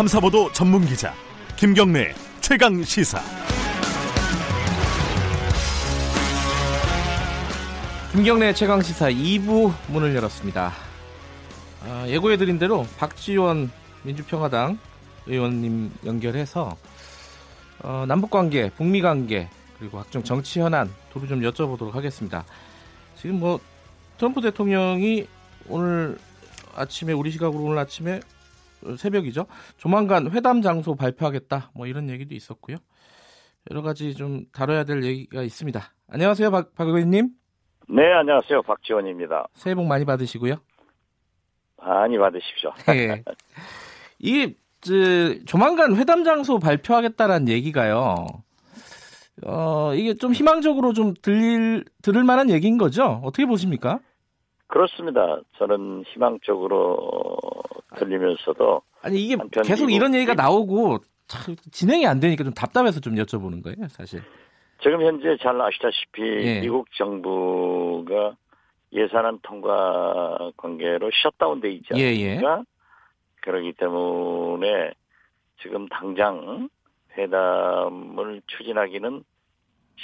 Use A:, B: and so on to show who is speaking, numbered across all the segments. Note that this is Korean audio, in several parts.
A: 탐사보도 전문 기자 김경래 최강 시사.
B: 김경래 최강 시사 2부 문을 열었습니다. 아, 예고해드린 대로 박지원 민주평화당 의원님 연결해서 어, 남북 관계, 북미 관계 그리고 각종 정치 현안 도로 좀 여쭤보도록 하겠습니다. 지금 뭐 트럼프 대통령이 오늘 아침에 우리 시각으로 오늘 아침에 새벽이죠. 조만간 회담 장소 발표하겠다. 뭐 이런 얘기도 있었고요. 여러 가지 좀 다뤄야 될 얘기가 있습니다. 안녕하세요, 박, 박 의원님.
C: 네, 안녕하세요. 박지원입니다.
B: 새해 복 많이 받으시고요.
C: 많이 받으십시오.
B: 예. 이게 저, 조만간 회담 장소 발표하겠다라는 얘기가요. 어, 이게 좀 희망적으로 좀 들릴 들을 만한 얘기인 거죠? 어떻게 보십니까?
C: 그렇습니다. 저는 희망적으로 들리면서도
B: 아니 이게 계속
C: 미국-
B: 이런 얘기가 나오고 참 진행이 안 되니까 좀 답답해서 좀 여쭤보는 거예요, 사실.
C: 지금 현재 잘 아시다시피
B: 예.
C: 미국 정부가 예산안 통과 관계로 셧다운돼 있지
B: 예,
C: 않습니까? 그렇기 때문에 지금 당장 회담을 추진하기는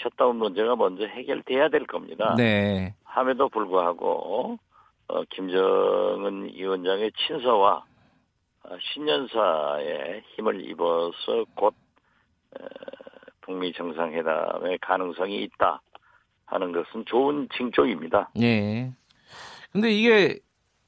C: 셧다운 문제가 먼저 해결돼야 될 겁니다.
B: 네.
C: 함에도 불구하고 어, 김정은 위원장의 친서와 어, 신년사에 힘을 입어서 곧 어, 북미 정상회담의 가능성이 있다 하는 것은 좋은 징조입니다.
B: 예. 근데 이게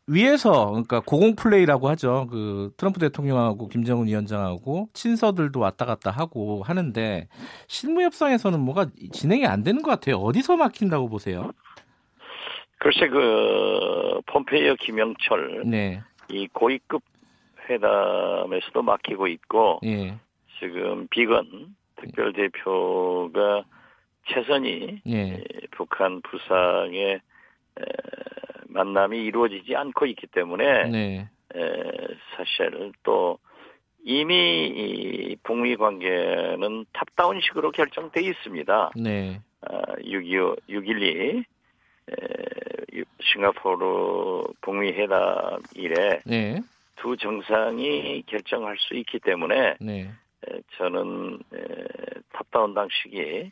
B: 위에서 그러니까 고공 플레이라고 하죠. 그 트럼프 대통령하고 김정은 위원장하고 친서들도 왔다 갔다 하고 하는데 실무 협상에서는 뭐가 진행이 안 되는 것 같아요. 어디서 막힌다고 보세요?
C: 글쎄 그 폼페이오 김영철
B: 네.
C: 이 고위급 회담에서도 막히고 있고
B: 예.
C: 지금 비건 특별 대표가 최선이
B: 예.
C: 에, 북한 부상의 에, 만남이 이루어지지 않고 있기 때문에
B: 네.
C: 에, 사실 또 이미 이 북미 관계는 top-down식으로 결정돼 있습니다.
B: 네.
C: 아, 6.25, 6.12 에, 유- 싱가포르 북미 회담 이래
B: 네.
C: 두 정상이 결정할 수 있기 때문에
B: 네.
C: 에, 저는 에, top-down 방식이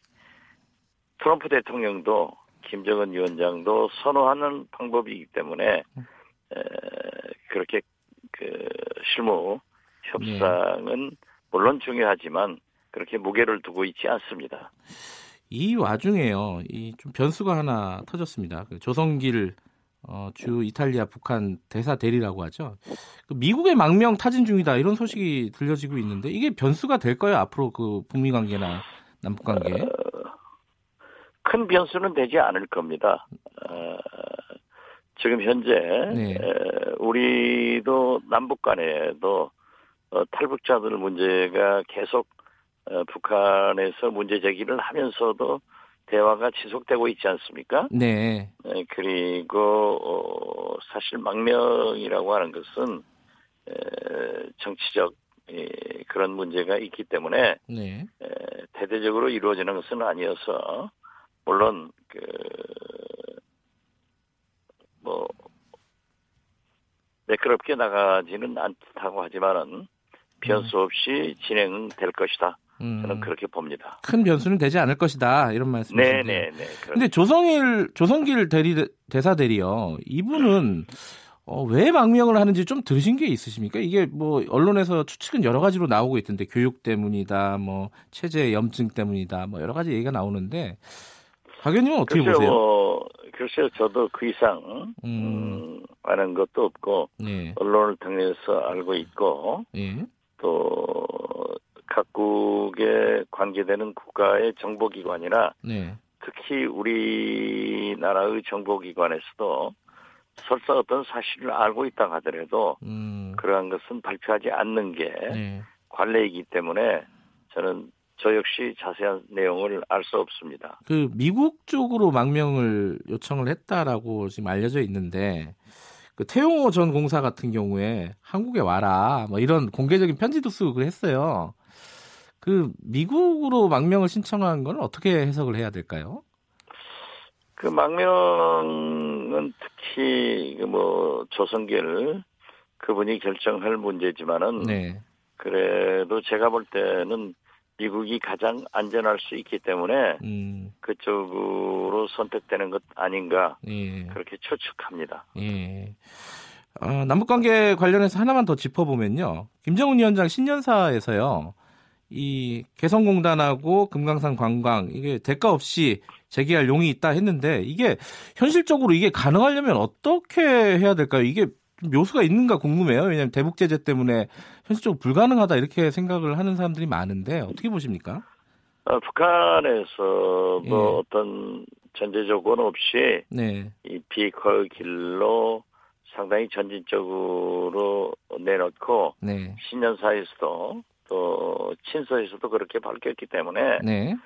C: 트럼프 대통령도 김정은 위원장도 선호하는 방법이기 때문에 에, 그렇게 그 실무 협상은 물론 중요하지만 그렇게 무게를 두고 있지 않습니다.
B: 이 와중에요. 이 좀 변수가 하나 터졌습니다. 그 조성길 어, 주 이탈리아 북한 대사 대리라고 하죠. 그 미국의 망명 타진 중이다 이런 소식이 들려지고 있는데 이게 변수가 될까요? 앞으로 그 북미 관계나 남북 관계?
C: 어, 큰 변수는 되지 않을 겁니다. 어, 지금 현재
B: 네.
C: 에, 우리도 남북 간에도 어, 탈북자들 문제가 계속 어, 북한에서 문제 제기를 하면서도 대화가 지속되고 있지 않습니까?
B: 네.
C: 에, 그리고 어, 사실 망명이라고 하는 것은 에, 정치적 예, 그런 문제가 있기 때문에
B: 네.
C: 에, 대대적으로 이루어지는 것은 아니어서 물론 그 뭐 매끄럽게 나가지는 않다고 하지만은 변수 없이 진행될 것이다.
B: 음,
C: 저는 그렇게 봅니다.
B: 큰 변수는 되지 않을 것이다 이런 말씀이신데.
C: 네네네.
B: 근데 조성일 조성길 대리 대사 대리요. 이분은 어, 왜 망명을 하는지 좀 들으신 게 있으십니까? 이게 뭐 언론에서 추측은 여러 가지로 나오고 있던데 교육 때문이다, 뭐 체제 염증 때문이다, 뭐 여러 가지 얘기가 나오는데 박 의원님은 어떻게
C: 글쎄요,
B: 보세요?
C: 뭐, 글쎄요, 저도 그 이상
B: 음.
C: 음, 아는 것도 없고
B: 네,
C: 언론을 통해서 알고 있고
B: 예,
C: 또 각국에 관계되는 국가의 정보기관이나
B: 네,
C: 특히 우리나라의 정보기관에서도 설사 어떤 사실을 알고 있다 하더라도
B: 음,
C: 그러한 것은 발표하지 않는 게
B: 네.
C: 관례이기 때문에 저는 저 역시 자세한 내용을 알 수 없습니다.
B: 그 미국 쪽으로 망명을 요청을 했다라고 지금 알려져 있는데 그 태용호 전 공사 같은 경우에 한국에 와라 뭐 이런 공개적인 편지도 쓰고 그랬어요. 그 미국으로 망명을 신청한 건 어떻게 해석을 해야 될까요?
C: 그 망명은 특히 그뭐 조성길 그분이 결정할 문제지만은
B: 네,
C: 그래도 제가 볼 때는 미국이 가장 안전할 수 있기 때문에
B: 음,
C: 그쪽으로 선택되는 것 아닌가
B: 예.
C: 그렇게 추측합니다.
B: 예. 어, 남북관계 관련해서 하나만 더 짚어보면요. 김정은 위원장 신년사에서요. 이 개성공단하고 금강산 관광 이게 대가 없이 재개할 용이 있다 했는데 이게 현실적으로 이게 가능하려면 어떻게 해야 될까요? 이게 좀 묘수가 있는가 궁금해요. 왜냐하면 대북 제재 때문에 현실적으로 불가능하다 이렇게 생각을 하는 사람들이 많은데 어떻게 보십니까?
C: 어, 북한에서도
B: 예.
C: 어떤 전제 조건 없이
B: 네,
C: 이 비컬 길로 상당히 전진적으로 내놓고
B: 네,
C: 신년사에서도 또 친서에서도 그렇게 밝혔기 때문에
B: 네,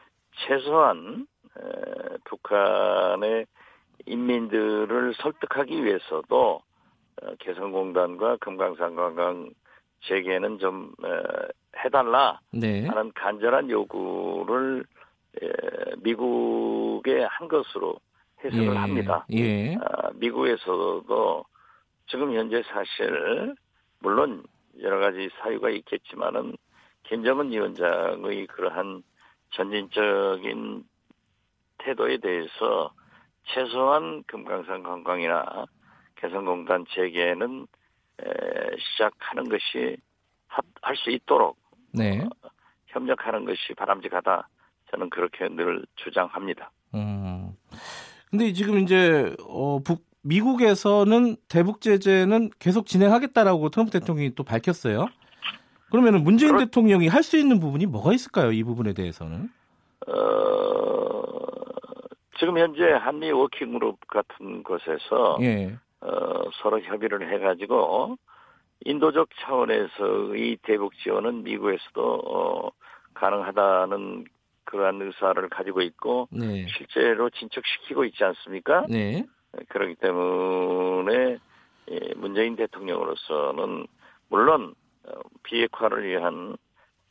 C: 최소한 에, 북한의 인민들을 설득하기 위해서도 어, 개성공단과 금강산 관광 재개는 좀 에, 해달라
B: 네,
C: 하는 간절한 요구를 에, 미국에 한 것으로 해석을
B: 예,
C: 합니다.
B: 예,
C: 아, 미국에서도 지금 현재 사실 물론 여러 가지 사유가 있겠지만은 김정은 위원장의 그러한 전진적인 태도에 대해서 최소한 금강산 관광이나 개성공단 재개는 에, 시작하는 것이 할 수 있도록
B: 네.
C: 협력하는 것이 바람직하다. 저는 그렇게 늘 주장합니다.
B: 음. 근데 지금 이제 어, 북 미국에서는 대북 제재는 계속 진행하겠다라고 트럼프 대통령이 또 밝혔어요. 그러면은 문재인
C: 그렇-
B: 대통령이 할 수 있는 부분이 뭐가 있을까요? 이 부분에 대해서는?
C: 어, 지금 현재 한미 워킹그룹 같은 곳에서
B: 예.
C: 어, 서로 협의를 해가지고 인도적 차원에서의 대북 지원은 미국에서도 어, 가능하다는 그러한 의사를 가지고 있고
B: 네.
C: 실제로 진척시키고 있지 않습니까?
B: 네.
C: 그렇기 때문에 예, 문재인 대통령으로서는 물론 어, 비핵화를 위한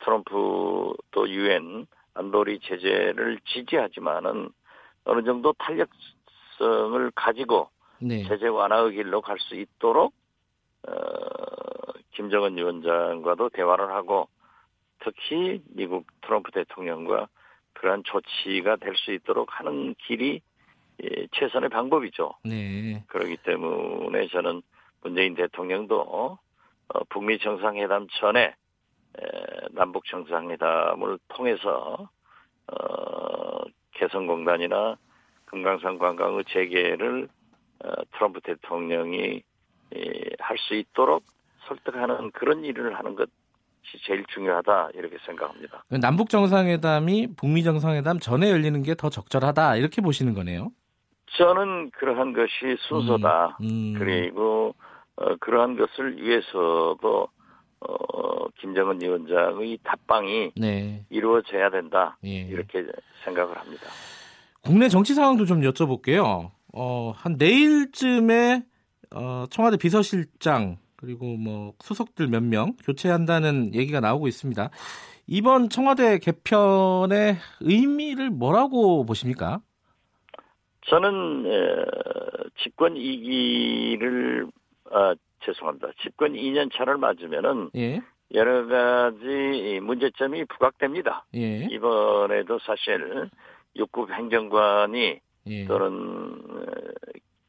C: 트럼프 또 유엔 안보리 제재를 지지하지만은 어느 정도 탄력성을 가지고
B: 네.
C: 제재 완화의 길로 갈 수 있도록 어, 김정은 위원장과도 대화를 하고 특히 미국 트럼프 대통령과 그러한 조치가 될 수 있도록 하는 길이 예, 최선의 방법이죠.
B: 네.
C: 그렇기 때문에 저는 문재인 대통령도 어, 북미 정상회담 전에 에, 남북 정상회담을 통해서 어, 개성공단이나 금강산 관광의 재개를 어, 트럼프 대통령이 할 수 있도록 설득하는 그런 일을 하는 것이 제일 중요하다 이렇게 생각합니다.
B: 남북 정상회담이 북미 정상회담 전에 열리는 게 더 적절하다 이렇게 보시는 거네요.
C: 저는 그러한 것이 순서다.
B: 음.
C: 그리고 어, 그러한 것을 위해서도 어, 김정은 위원장의 답방이
B: 네.
C: 이루어져야 된다
B: 예.
C: 이렇게 생각을 합니다.
B: 국내 정치 상황도 좀 여쭤볼게요. 어, 한 내일쯤에 어, 청와대 비서실장 그리고 뭐 수석들 몇 명 교체한다는 얘기가 나오고 있습니다. 이번 청와대 개편의 의미를 뭐라고 보십니까?
C: 저는 에, 집권 2기를 아, 죄송합니다. 집권 2년 차를 맞으면은
B: 예,
C: 여러 가지 문제점이 부각됩니다.
B: 예,
C: 이번에도 사실 육급 행정관이
B: 예,
C: 또는 어,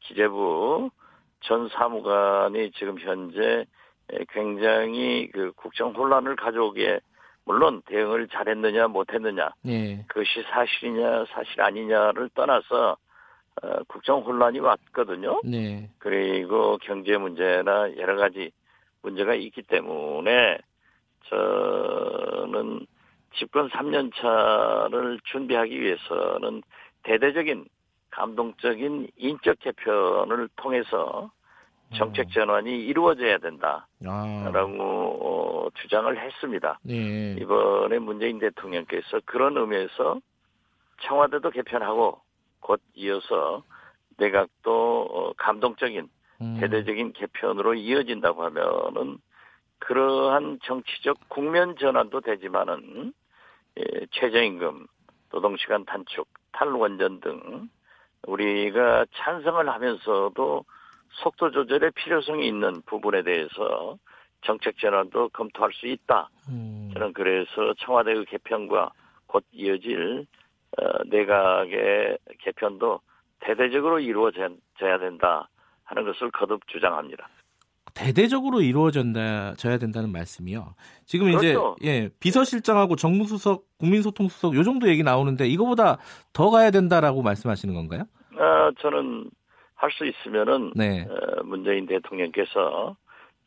C: 기재부 전 사무관이 지금 현재 에, 굉장히 그 국정 혼란을 가져오기에 물론 대응을 잘했느냐 못했느냐
B: 예,
C: 그것이 사실이냐 사실 아니냐를 떠나서 어, 국정 혼란이 왔거든요.
B: 네,
C: 그리고 경제 문제나 여러 가지 문제가 있기 때문에 저는 집권 3년 차를 준비하기 위해서는 대대적인 감동적인 인적 개편을 통해서 정책 전환이 이루어져야 된다라고
B: 아,
C: 어, 주장을 했습니다.
B: 네,
C: 이번에 문재인 대통령께서 그런 의미에서 청와대도 개편하고 곧 이어서 내각도 어, 감동적인
B: 음,
C: 대대적인 개편으로 이어진다고 하면은 그러한 정치적 국면 전환도 되지만은 예, 최저임금, 노동시간 단축, 탈원전 등 우리가 찬성을 하면서도 속도 조절의 필요성이 있는 부분에 대해서 정책 전환도 검토할 수 있다.
B: 음.
C: 저는 그래서 청와대의 개편과 곧 이어질 어, 내각의 개편도 대대적으로 이루어져야 된다 하는 것을 거듭 주장합니다.
B: 대대적으로 이루어져야 된다는 말씀이요. 지금
C: 그렇죠.
B: 이제 예, 비서실장하고 정무수석, 국민소통수석 요 정도 얘기 나오는데 이거보다 더 가야 된다라고 말씀하시는 건가요?
C: 아, 저는 할 수 있으면은
B: 네.
C: 어, 문재인 대통령께서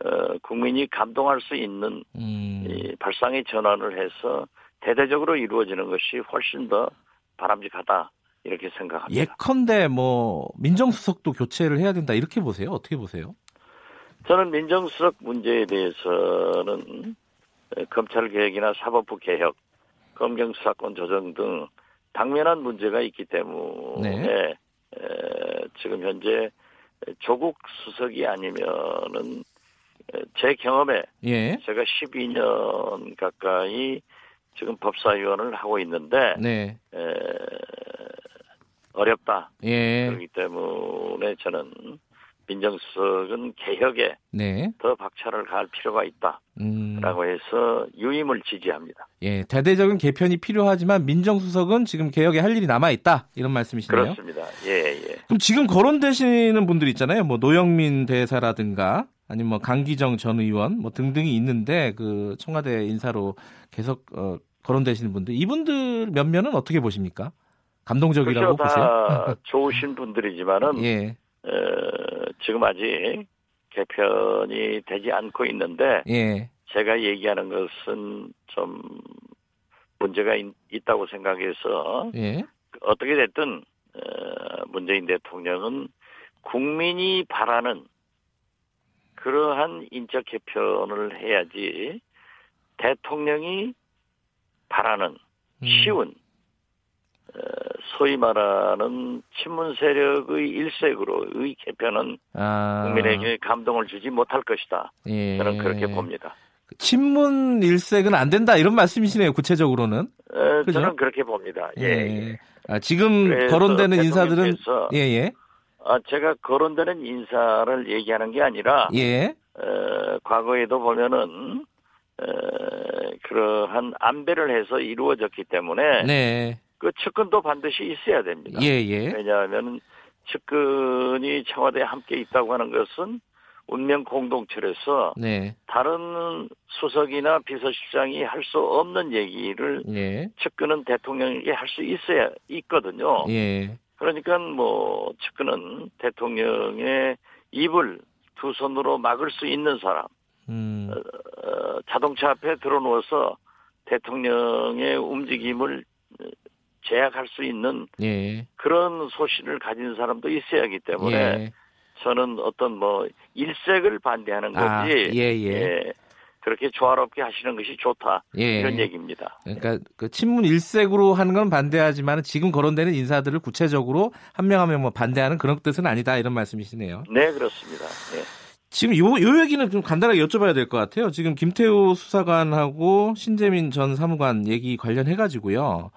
C: 어, 국민이 감동할 수 있는
B: 음.
C: 이 발상의 전환을 해서 대대적으로 이루어지는 것이 훨씬 더 바람직하다 이렇게 생각합니다.
B: 예컨대 뭐 민정수석도 교체를 해야 된다 이렇게 보세요. 어떻게 보세요?
C: 저는 민정수석 문제에 대해서는 에, 검찰 개혁이나 사법부 개혁, 검경 수사권 조정 등 당면한 문제가 있기 때문에
B: 네.
C: 에, 지금 현재 조국 수석이 아니면은 에, 제 경험에
B: 예.
C: 제가 12년 가까이 지금 법사위원을 하고 있는데
B: 네.
C: 에, 어렵다.
B: 예.
C: 그렇기 때문에 저는 민정수석은 개혁에
B: 네.
C: 더 박차를 가할 필요가 있다라고
B: 음.
C: 해서 유임을 지지합니다.
B: 예. 대대적인 개편이 필요하지만 민정수석은 지금 개혁에 할 일이 남아 있다. 이런 말씀이시네요.
C: 그렇습니다. 예, 예.
B: 그럼 지금 거론되시는 분들 있잖아요. 뭐 노영민 대사라든가 아니면 뭐 강기정 전 의원 뭐 등등이 있는데 그 청와대 인사로 계속 어, 거론되시는 분들 이분들 면면은 어떻게 보십니까? 감동적이라고. 보세요?
C: 다 좋으신 분들이지만은
B: 예,
C: 어, 지금 아직 개편이 되지 않고 있는데
B: 예,
C: 제가 얘기하는 것은 좀 문제가 있, 있다고 생각해서
B: 예,
C: 어떻게 됐든 어, 문재인 대통령은 국민이 바라는 그러한 인적 개편을 해야지 대통령이 바라는
B: 음,
C: 쉬운 어, 소위 말하는 친문 세력의 일색으로의 개편은
B: 아,
C: 국민에게 감동을 주지 못할 것이다.
B: 예.
C: 저는 그렇게 봅니다.
B: 친문 일색은 안 된다 이런 말씀이시네요. 구체적으로는.
C: 어,
B: 그죠?
C: 저는 그렇게 봅니다. 예. 예.
B: 아, 지금 거론되는 인사들은
C: 대통령께서
B: 예, 예,
C: 아, 제가 거론되는 인사를 얘기하는 게 아니라
B: 예,
C: 어, 과거에도 보면은 어, 그러한 안배를 해서 이루어졌기 때문에
B: 네,
C: 그 측근도 반드시 있어야 됩니다.
B: 예, 예,
C: 왜냐하면 측근이 청와대에 함께 있다고 하는 것은 운명 공동체로서
B: 네,
C: 다른 수석이나 비서실장이 할 수 없는 얘기를
B: 예,
C: 측근은 대통령에게 할수 있어야 있거든요.
B: 예,
C: 그러니까 뭐 측근은 대통령의 입을 두 손으로 막을 수 있는 사람,
B: 음,
C: 어, 자동차 앞에 들어누워서 대통령의 움직임을 제약할 수 있는
B: 예,
C: 그런 소신을 가진 사람도 있어야 하기 때문에
B: 예.
C: 저는 어떤 뭐 일색을 반대하는
B: 아,
C: 거지
B: 예, 예.
C: 그렇게 조화롭게 하시는 것이 좋다
B: 예.
C: 이런 얘기입니다.
B: 그러니까 그 친문 일색으로 하는 건 반대하지만 지금 거론되는 인사들을 구체적으로 한 명 한 명 뭐 반대하는 그런 뜻은 아니다 이런 말씀이시네요.
C: 네 그렇습니다. 예.
B: 지금 요, 요 얘기는 좀 간단하게 여쭤봐야 될 것 같아요. 지금 김태우 수사관하고 신재민 전 사무관 얘기 관련해가지고요.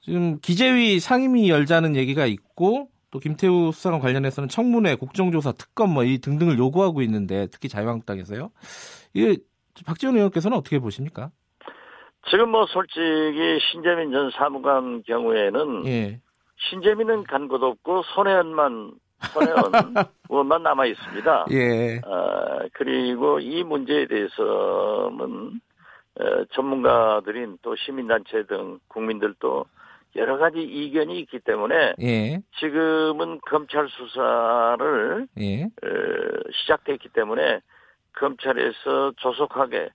B: 지금 기재위 상임위 열자는 얘기가 있고 또 김태우 수사관 관련해서는 청문회, 국정조사, 특검 뭐 이 등등을 요구하고 있는데 특히 자유한국당에서요. 이게 박지원 의원께서는 어떻게 보십니까?
C: 지금 뭐 솔직히 신재민 전 사무관 경우에는
B: 예.
C: 신재민은 간 곳 없고 손혜원만 손혜원 의원만 남아 있습니다.
B: 예.
C: 아, 그리고 이 문제에 대해서는 어, 전문가들인 또 시민단체 등 국민들도 여러 가지 이견이 있기 때문에
B: 예.
C: 지금은 검찰 수사를
B: 예.
C: 어, 시작됐기 때문에 검찰에서 조속하게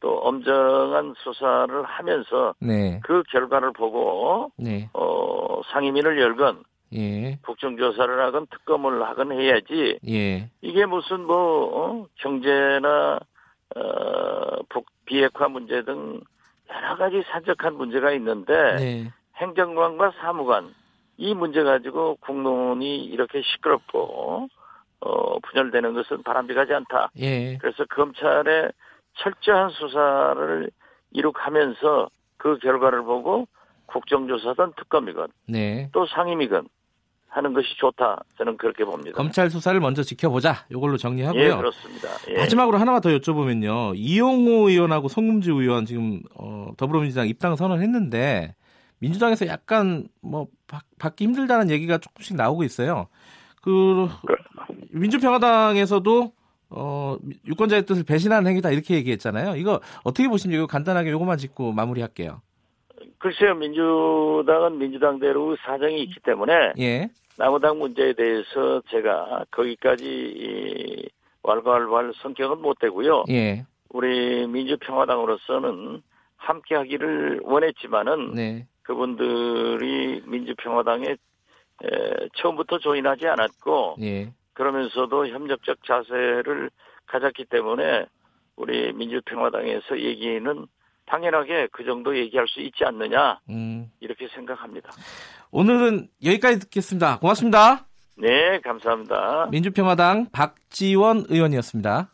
C: 또 엄정한 수사를 하면서
B: 네.
C: 그 결과를 보고
B: 네.
C: 어, 상임위를 열건
B: 예.
C: 국정조사를 하건 특검을 하건 해야지
B: 예.
C: 이게 무슨 뭐 어, 경제나 어, 북 비핵화 문제 등 여러 가지 산적한 문제가 있는데
B: 네.
C: 행정관과 사무관 이 문제 가지고 국론이 이렇게 시끄럽고 어, 분열되는 것은 바람직하지 않다.
B: 예.
C: 그래서 검찰의 철저한 수사를 이룩하면서 그 결과를 보고 국정조사든 특검이건
B: 네.
C: 또 상임이건 하는 것이 좋다. 저는 그렇게 봅니다.
B: 검찰 수사를 먼저 지켜보자. 이걸로 정리하고요.
C: 예, 그렇습니다. 예.
B: 마지막으로 하나만 더 여쭤보면요. 이용호 의원하고 송금주 의원 지금 어, 더불어민주당 입당 선언했는데 민주당에서 약간 뭐 받, 받기 힘들다는 얘기가 조금씩 나오고 있어요. 그 민주평화당에서도 어, 유권자의 뜻을 배신하는 행위다 이렇게 얘기했잖아요. 이거 어떻게 보십니까? 간단하게 요것만 짚고 마무리할게요.
C: 글쎄요, 민주당은 민주당대로 사정이 있기 때문에
B: 예.
C: 남우당 문제에 대해서 제가 거기까지 왈가왈부할 성격은 못 되고요.
B: 예.
C: 우리 민주평화당으로서는 함께하기를 원했지만은
B: 네.
C: 그분들이 민주평화당에 에, 처음부터 조인하지 않았고
B: 예.
C: 그러면서도 협력적 자세를 가졌기 때문에 우리 민주평화당에서 얘기는 당연하게 그 정도 얘기할 수 있지 않느냐
B: 음.
C: 이렇게 생각합니다.
B: 오늘은 여기까지 듣겠습니다. 고맙습니다.
C: 네, 감사합니다.
B: 민주평화당 박지원 의원이었습니다.